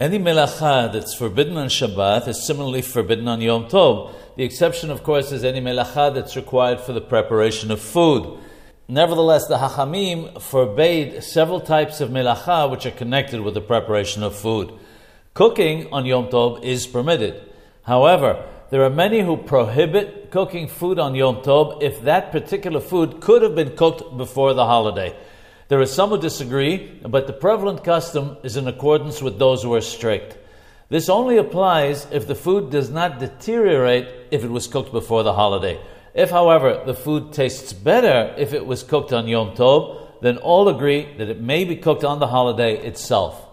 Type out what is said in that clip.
Any melacha that's forbidden on Shabbat is similarly forbidden on Yom Tov. The exception, of course, is any melacha that's required for the preparation of food. Nevertheless, the Hachamim forbade several types of melacha which are connected with the preparation of food. Cooking on Yom Tov is permitted. However, there are many who prohibit cooking food on Yom Tov if that particular food could have been cooked before the holiday. There are some who disagree, but the prevalent custom is in accordance with those who are strict. This only applies if the food does not deteriorate if it was cooked before the holiday. If, however, the food tastes better if it was cooked on Yom Tov, then all agree that it may be cooked on the holiday itself.